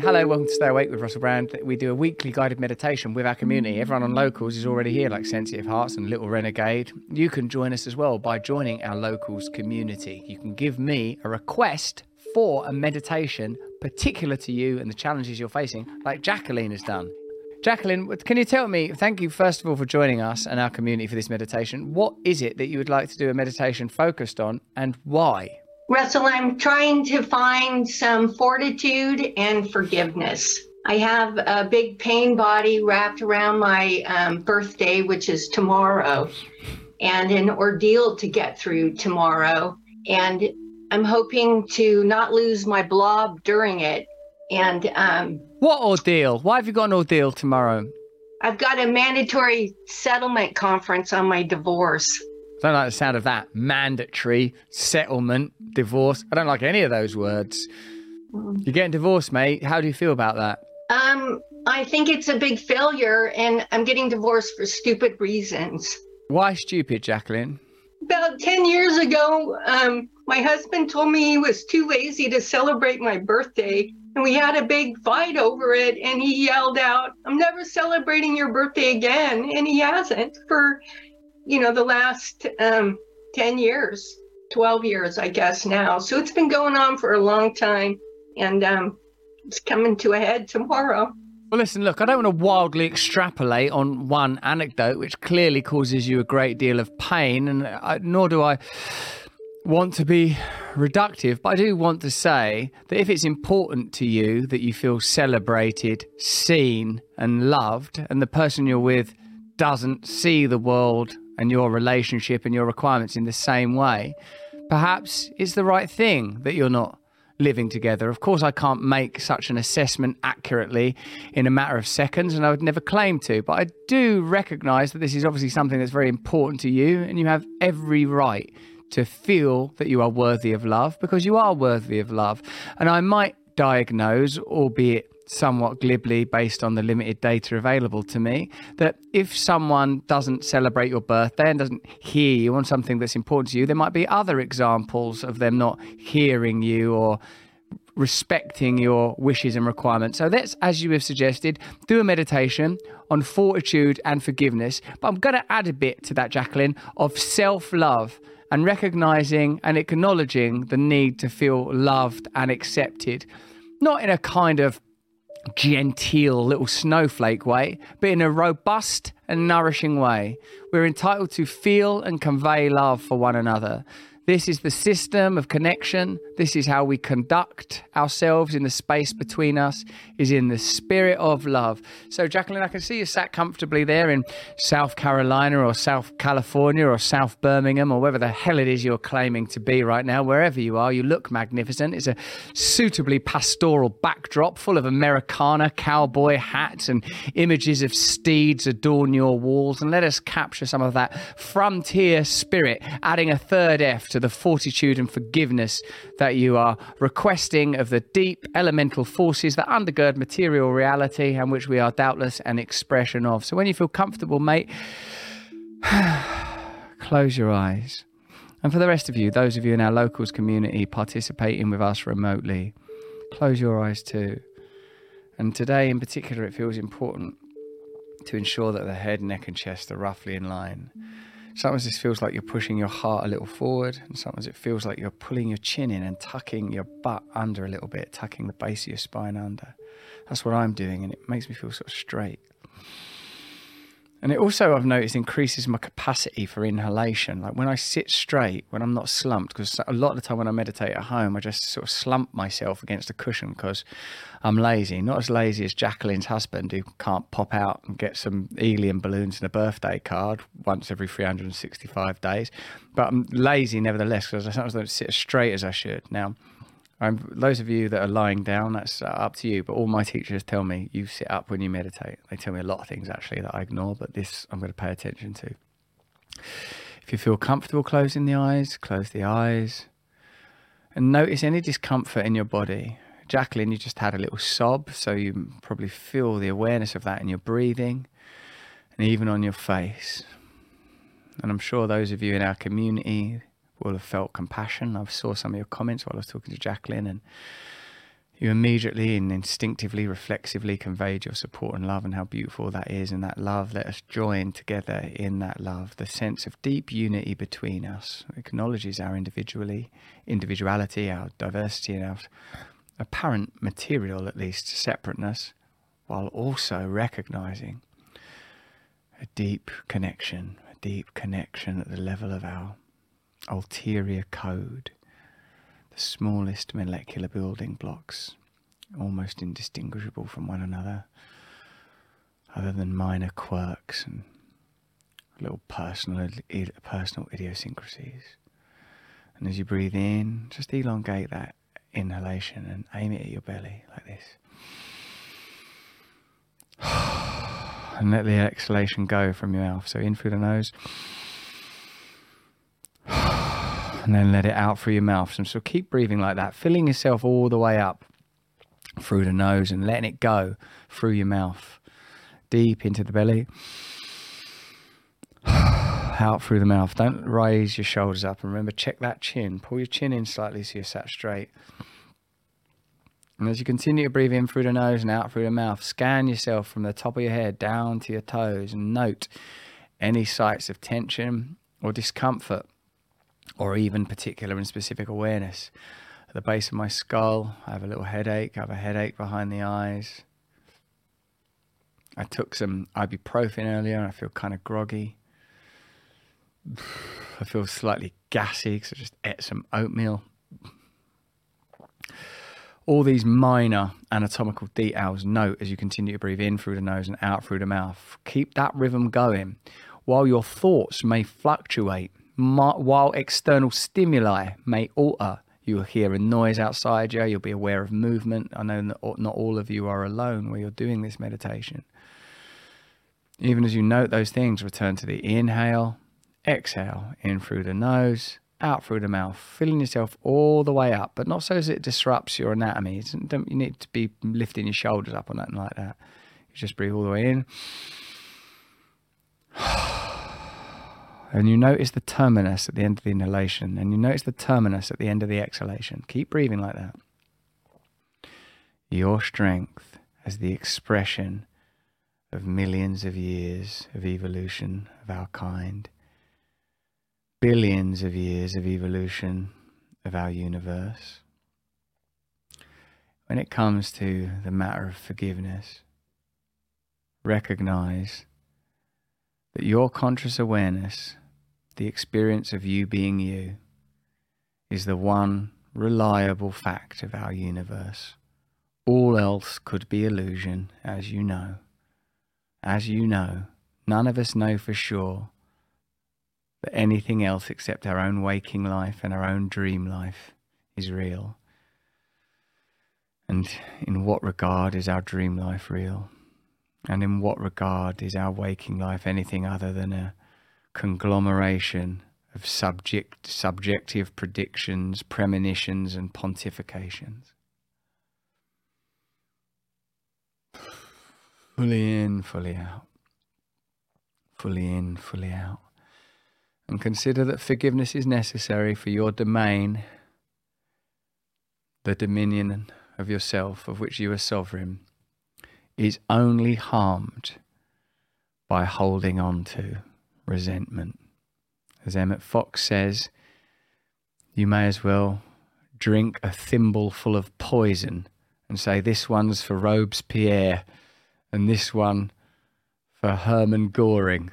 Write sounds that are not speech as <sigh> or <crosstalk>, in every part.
Hello, welcome to Stay Awake with Russell Brand. We do a weekly guided meditation with our community. Everyone on Locals is already here, like Sensitive Hearts and Little Renegade. You can join us as well by joining our Locals community. You can give me a request for a meditation particular to you and the challenges you're facing, like Jacqueline has done. Jacqueline, can you tell me, thank you first of all for joining us and our community for this meditation. What is it that you would like to do a meditation focused on and why? Russell, I'm trying to find some fortitude and forgiveness. I have a big pain body wrapped around my um, birthday, which is tomorrow, and an ordeal to get through tomorrow. And I'm hoping to not lose my blob during it. And um, what ordeal? Why have you got an ordeal tomorrow? I've got a mandatory settlement conference on my divorce. I don't like the sound of that. Mandatory, settlement, divorce. I don't like any of those words. You're getting divorced, mate. How do you feel about that? Um, I think it's a big failure, and I'm getting divorced for stupid reasons. Why stupid, Jacqueline? About 10 years ago, um, my husband told me he was too lazy to celebrate my birthday. And we had a big fight over it. And he yelled out, I'm never celebrating your birthday again. And he hasn't for you know, the last um, 10 years, 12 years, I guess now. So it's been going on for a long time and um, it's coming to a head tomorrow. Well, listen, look, I don't want to wildly extrapolate on one anecdote, which clearly causes you a great deal of pain, and I, nor do I want to be reductive, but I do want to say that if it's important to you that you feel celebrated, seen, and loved, and the person you're with doesn't see the world and your relationship and your requirements in the same way, perhaps it's the right thing that you're not living together. Of course, I can't make such an assessment accurately in a matter of seconds, and I would never claim to, but I do recognize that this is obviously something that's very important to you, and you have every right to feel that you are worthy of love because you are worthy of love. And I might diagnose, albeit somewhat glibly based on the limited data available to me that if someone doesn't celebrate your birthday and doesn't hear you on something that's important to you, there might be other examples of them not hearing you or respecting your wishes and requirements. So let's, as you have suggested, do a meditation on fortitude and forgiveness. But I'm going to add a bit to that, Jacqueline, of self love and recognizing and acknowledging the need to feel loved and accepted. Not in a kind of genteel little snowflake way, but in a robust and nourishing way. We're entitled to feel and convey love for one another. This is the system of connection. This is how we conduct ourselves in the space between us, is in the spirit of love. So, Jacqueline, I can see you sat comfortably there in South Carolina or South California or South Birmingham or wherever the hell it is you're claiming to be right now. Wherever you are, you look magnificent. It's a suitably pastoral backdrop full of Americana cowboy hats and images of steeds adorn your walls. And let us capture some of that frontier spirit, adding a third F to the fortitude and forgiveness that you are requesting of the deep elemental forces that undergird material reality and which we are doubtless an expression of. So when you feel comfortable, mate, <sighs> close your eyes. And for the rest of you, those of you in our locals community participating with us remotely, close your eyes too. And today in particular, it feels important to ensure that the head, neck, and chest are roughly in line. Sometimes this feels like you're pushing your heart a little forward, and sometimes it feels like you're pulling your chin in and tucking your butt under a little bit, tucking the base of your spine under. That's what I'm doing, and it makes me feel sort of straight. And it also, I've noticed, increases my capacity for inhalation. Like when I sit straight, when I'm not slumped, because a lot of the time when I meditate at home, I just sort of slump myself against a cushion because I'm lazy. Not as lazy as Jacqueline's husband, who can't pop out and get some helium balloons and a birthday card once every 365 days. But I'm lazy nevertheless because I sometimes don't sit as straight as I should. Now, um, those of you that are lying down, that's uh, up to you. But all my teachers tell me you sit up when you meditate. They tell me a lot of things actually that I ignore, but this I'm going to pay attention to. If you feel comfortable closing the eyes, close the eyes and notice any discomfort in your body. Jacqueline, you just had a little sob, so you probably feel the awareness of that in your breathing and even on your face. And I'm sure those of you in our community will have felt compassion. I saw some of your comments while I was talking to Jacqueline, and you immediately and instinctively, reflexively conveyed your support and love and how beautiful that is. And that love, let us join together in that love. The sense of deep unity between us acknowledges our individually, individuality, our diversity, and our apparent material, at least, separateness, while also recognizing a deep connection, a deep connection at the level of our ulterior code the smallest molecular building blocks, almost indistinguishable from one another, other than minor quirks and little personal, personal idiosyncrasies. And as you breathe in, just elongate that inhalation and aim it at your belly like this. <sighs> And let the exhalation go from your mouth. So in through the nose and then let it out through your mouth. And so keep breathing like that, filling yourself all the way up through the nose and letting it go through your mouth, deep into the belly, <sighs> out through the mouth. Don't raise your shoulders up. And remember, check that chin. Pull your chin in slightly so you're sat straight. And as you continue to breathe in through the nose and out through the mouth, scan yourself from the top of your head down to your toes and note any sites of tension or discomfort or even particular and specific awareness. At the base of my skull, I have a little headache, I have a headache behind the eyes. I took some ibuprofen earlier and I feel kind of groggy. <sighs> I feel slightly gassy because I just ate some oatmeal. All these minor anatomical details note as you continue to breathe in through the nose and out through the mouth. Keep that rhythm going while your thoughts may fluctuate while external stimuli may alter, you'll hear a noise outside you, you'll be aware of movement. I know not all of you are alone where you're doing this meditation. Even as you note those things, return to the inhale, exhale, in through the nose, out through the mouth, filling yourself all the way up, but not so as it disrupts your anatomy. Don't, you need to be lifting your shoulders up or nothing like that. You just breathe all the way in. <sighs> And you notice the terminus at the end of the inhalation, and you notice the terminus at the end of the exhalation. Keep breathing like that. Your strength as the expression of millions of years of evolution of our kind, billions of years of evolution of our universe. When it comes to the matter of forgiveness, recognize that your conscious awareness the experience of you being you is the one reliable fact of our universe. All else could be illusion, as you know. As you know, none of us know for sure that anything else except our own waking life and our own dream life is real. And in what regard is our dream life real? And in what regard is our waking life anything other than a conglomeration of subject, subjective predictions, premonitions, and pontifications. Fully in, fully out. Fully in, fully out. And consider that forgiveness is necessary for your domain, the dominion of yourself, of which you are sovereign, is only harmed by holding on to resentment. As Emmett Fox says, you may as well drink a thimble full of poison and say, This one's for Robespierre and this one for Hermann Goring.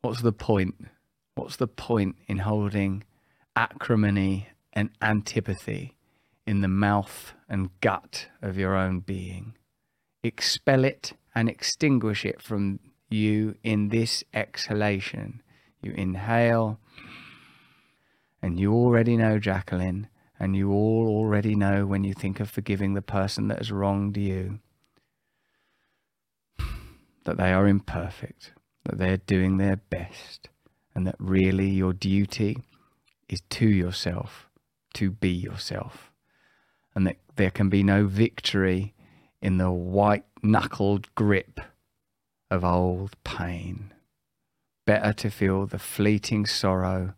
What's the point? What's the point in holding acrimony and antipathy in the mouth and gut of your own being? Expel it and extinguish it from you in this exhalation. You inhale, and you already know, Jacqueline, and you all already know when you think of forgiving the person that has wronged you, that they are imperfect, that they are doing their best, and that really your duty is to yourself, to be yourself, and that there can be no victory in the white knuckled grip of old pain. Better to feel the fleeting sorrow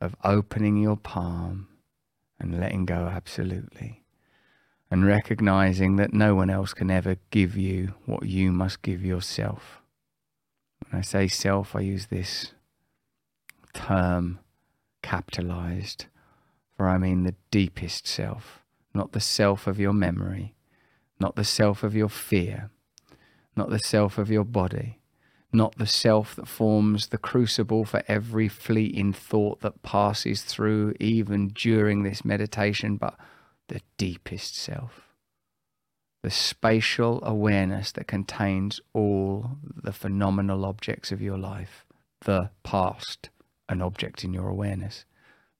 of opening your palm and letting go absolutely, and recognizing that no one else can ever give you what you must give yourself. When I say self, I use this term capitalized, for I mean the deepest self, not the self of your memory, not the self of your fear, not the self of your body, not the self that forms the crucible for every fleeting thought that passes through even during this meditation, but the deepest self. The spatial awareness that contains all the phenomenal objects of your life, the past, an object in your awareness,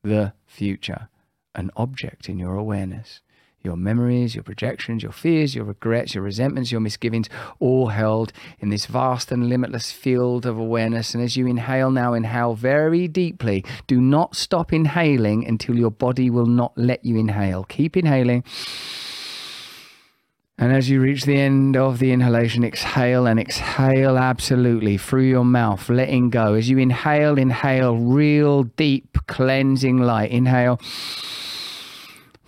the future, an object in your awareness, your memories, your projections, your fears, your regrets, your resentments, your misgivings, all held in this vast and limitless field of awareness. And as you inhale now, inhale very deeply. Do not stop inhaling until your body will not let you inhale. Keep inhaling. And as you reach the end of the inhalation, exhale and exhale absolutely through your mouth, letting go. As you inhale, inhale real deep cleansing light. Inhale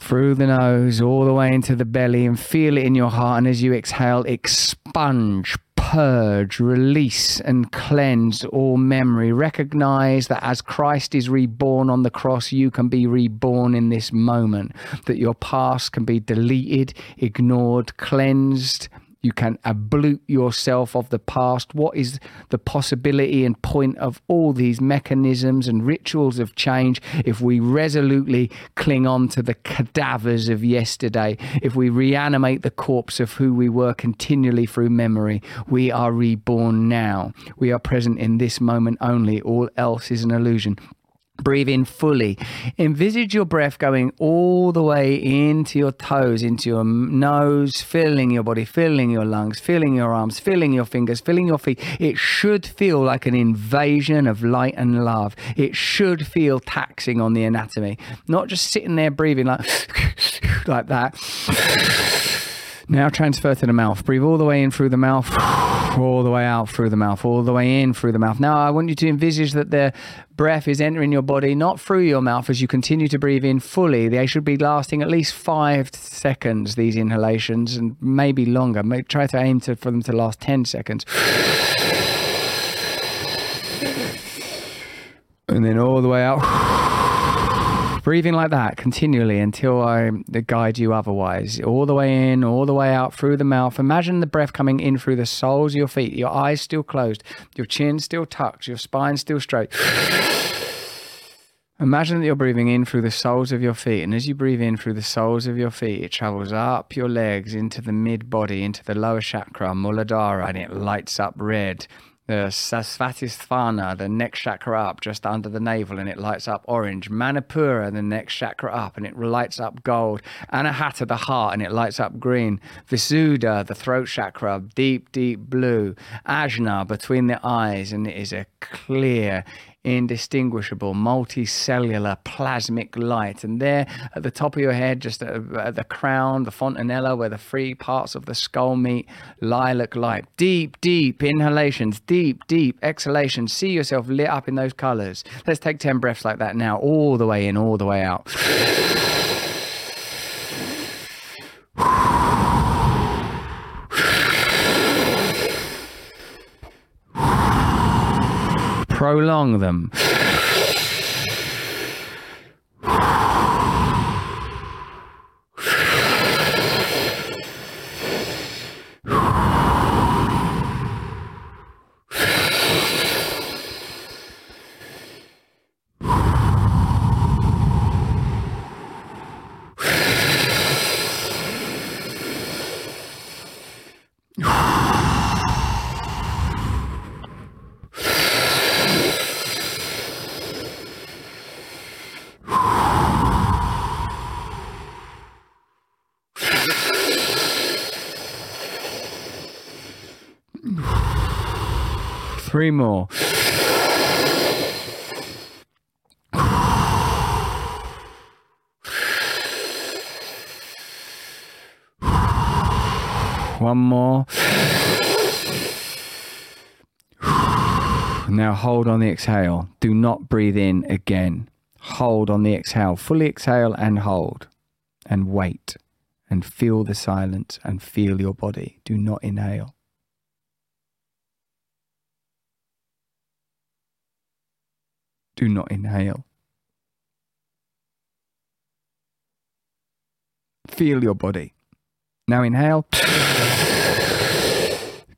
through the nose, all the way into the belly, and feel it in your heart. And as you exhale, expunge, purge, release, and cleanse all memory. Recognize that as Christ is reborn on the cross, you can be reborn in this moment, that your past can be deleted, ignored, cleansed, you can ablute yourself of the past. What is the possibility and point of all these mechanisms and rituals of change if we resolutely cling on to the cadavers of yesterday? If we reanimate the corpse of who we were continually through memory, we are reborn now. We are present in this moment only. All else is an illusion. Breathe in fully. Envisage your breath going all the way into your toes, into your nose, filling your body, filling your lungs, filling your arms, filling your fingers, filling your feet. It should feel like an invasion of light and love. It should feel taxing on the anatomy, not just sitting there breathing like, <laughs> like that. Now transfer to the mouth. Breathe all the way in through the mouth, all the way out through the mouth, all the way in through the mouth. Now I want you to envisage that the breath is entering your body, not through your mouth as you continue to breathe in fully. They should be lasting at least five seconds, these inhalations, and maybe longer. Try to aim to, for them to last 10 seconds. And then all the way out breathing like that continually until I guide you otherwise. All the way in, all the way out through the mouth. Imagine the breath coming in through the soles of your feet, your eyes still closed, your chin still tucked, your spine still straight. <sighs> Imagine that you're breathing in through the soles of your feet, and as you breathe in through the soles of your feet, it travels up your legs into the mid body, into the lower chakra, Muladhara, and it lights up red the Svadhisthana, the next chakra up just under the navel and it lights up orange. Manipura, the next chakra up and it lights up gold. Anahata, the heart, and it lights up green. Visuddha, the throat chakra, deep, deep blue. Ajna, between the eyes, and it is a clear, indistinguishable, multicellular plasmic light. And there at the top of your head, just at, the crown, the fontanella, where the three parts of the skull meet, lilac light. Deep, deep inhalations, deep, deep exhalations. See yourself lit up in those colors. Let's take 10 breaths like that now, all the way in, all the way out. Prolong them. Three more. One more. Now hold on the exhale. Do not breathe in again. Hold on the exhale. Fully exhale and hold. And wait. and feel the silence and feel your body. Do not inhale. Do not inhale. Feel your body. Now inhale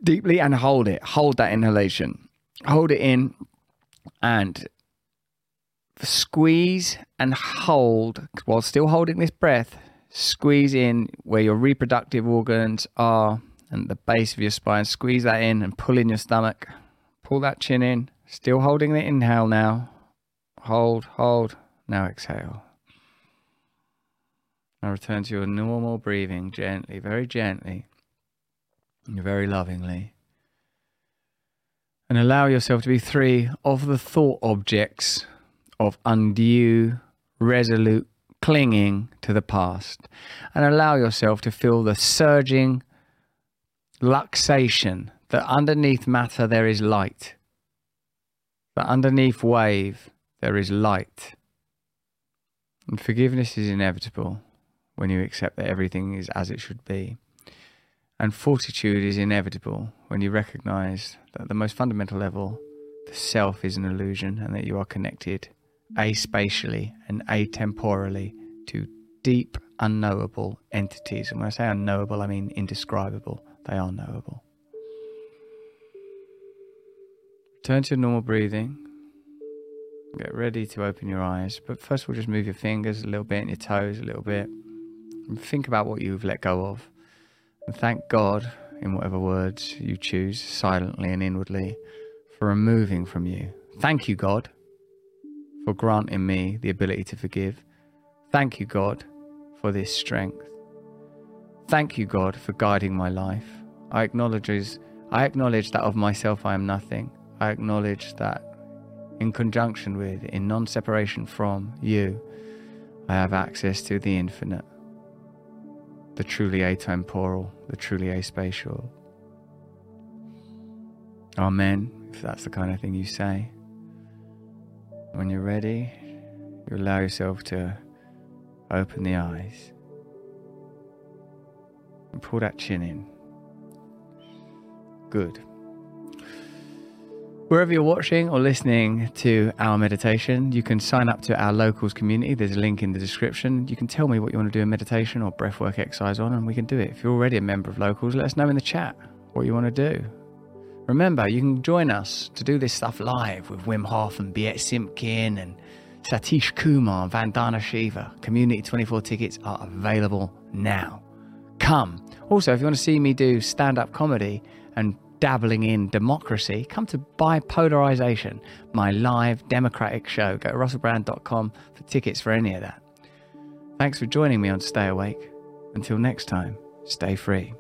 deeply and hold it. Hold that inhalation. Hold it in and squeeze and hold while still holding this breath. Squeeze in where your reproductive organs are and the base of your spine. Squeeze that in and pull in your stomach. Pull that chin in. Still holding the inhale now. Hold, hold. Now exhale. Now return to your normal breathing gently, very gently, and very lovingly. And allow yourself to be free of the thought objects of undue, resolute clinging to the past. And allow yourself to feel the surging luxation that underneath matter there is light. That underneath wave there is light. And forgiveness is inevitable when you accept that everything is as it should be. And fortitude is inevitable when you recognize that at the most fundamental level, the self is an illusion and that you are connected aspatially and atemporally to deep, unknowable entities. And when I say unknowable, I mean indescribable. They are knowable. Turn to normal breathing. Get ready to open your eyes. But first of all, just move your fingers a little bit and your toes a little bit. And think about what you've let go of. And thank God, in whatever words you choose, silently and inwardly, for removing from you. Thank you, God, for granting me the ability to forgive. Thank you, God, for this strength. Thank you, God, for guiding my life. I acknowledge, I acknowledge that of myself I am nothing. I acknowledge that in conjunction with, in non separation from you, I have access to the infinite the truly atemporal, the truly aspatial. Amen, if that's the kind of thing you say. When you're ready, you allow yourself to open the eyes and pull that chin in. Good. Wherever you're watching or listening to our meditation, you can sign up to our locals community. There's a link in the description. You can tell me what you want to do a meditation or breathwork exercise on, and we can do it. If you're already a member of locals, let us know in the chat what you want to do. Remember, you can join us to do this stuff live with Wim Hof and Biet Simkin and Satish Kumar, and Vandana Shiva. Community 24 tickets are available now. Come. Also, if you want to see me do stand up comedy and dabbling in democracy, come to Bipolarization, my live democratic show. Go to russellbrand.com for tickets for any of that. Thanks for joining me on Stay Awake. Until next time, stay free.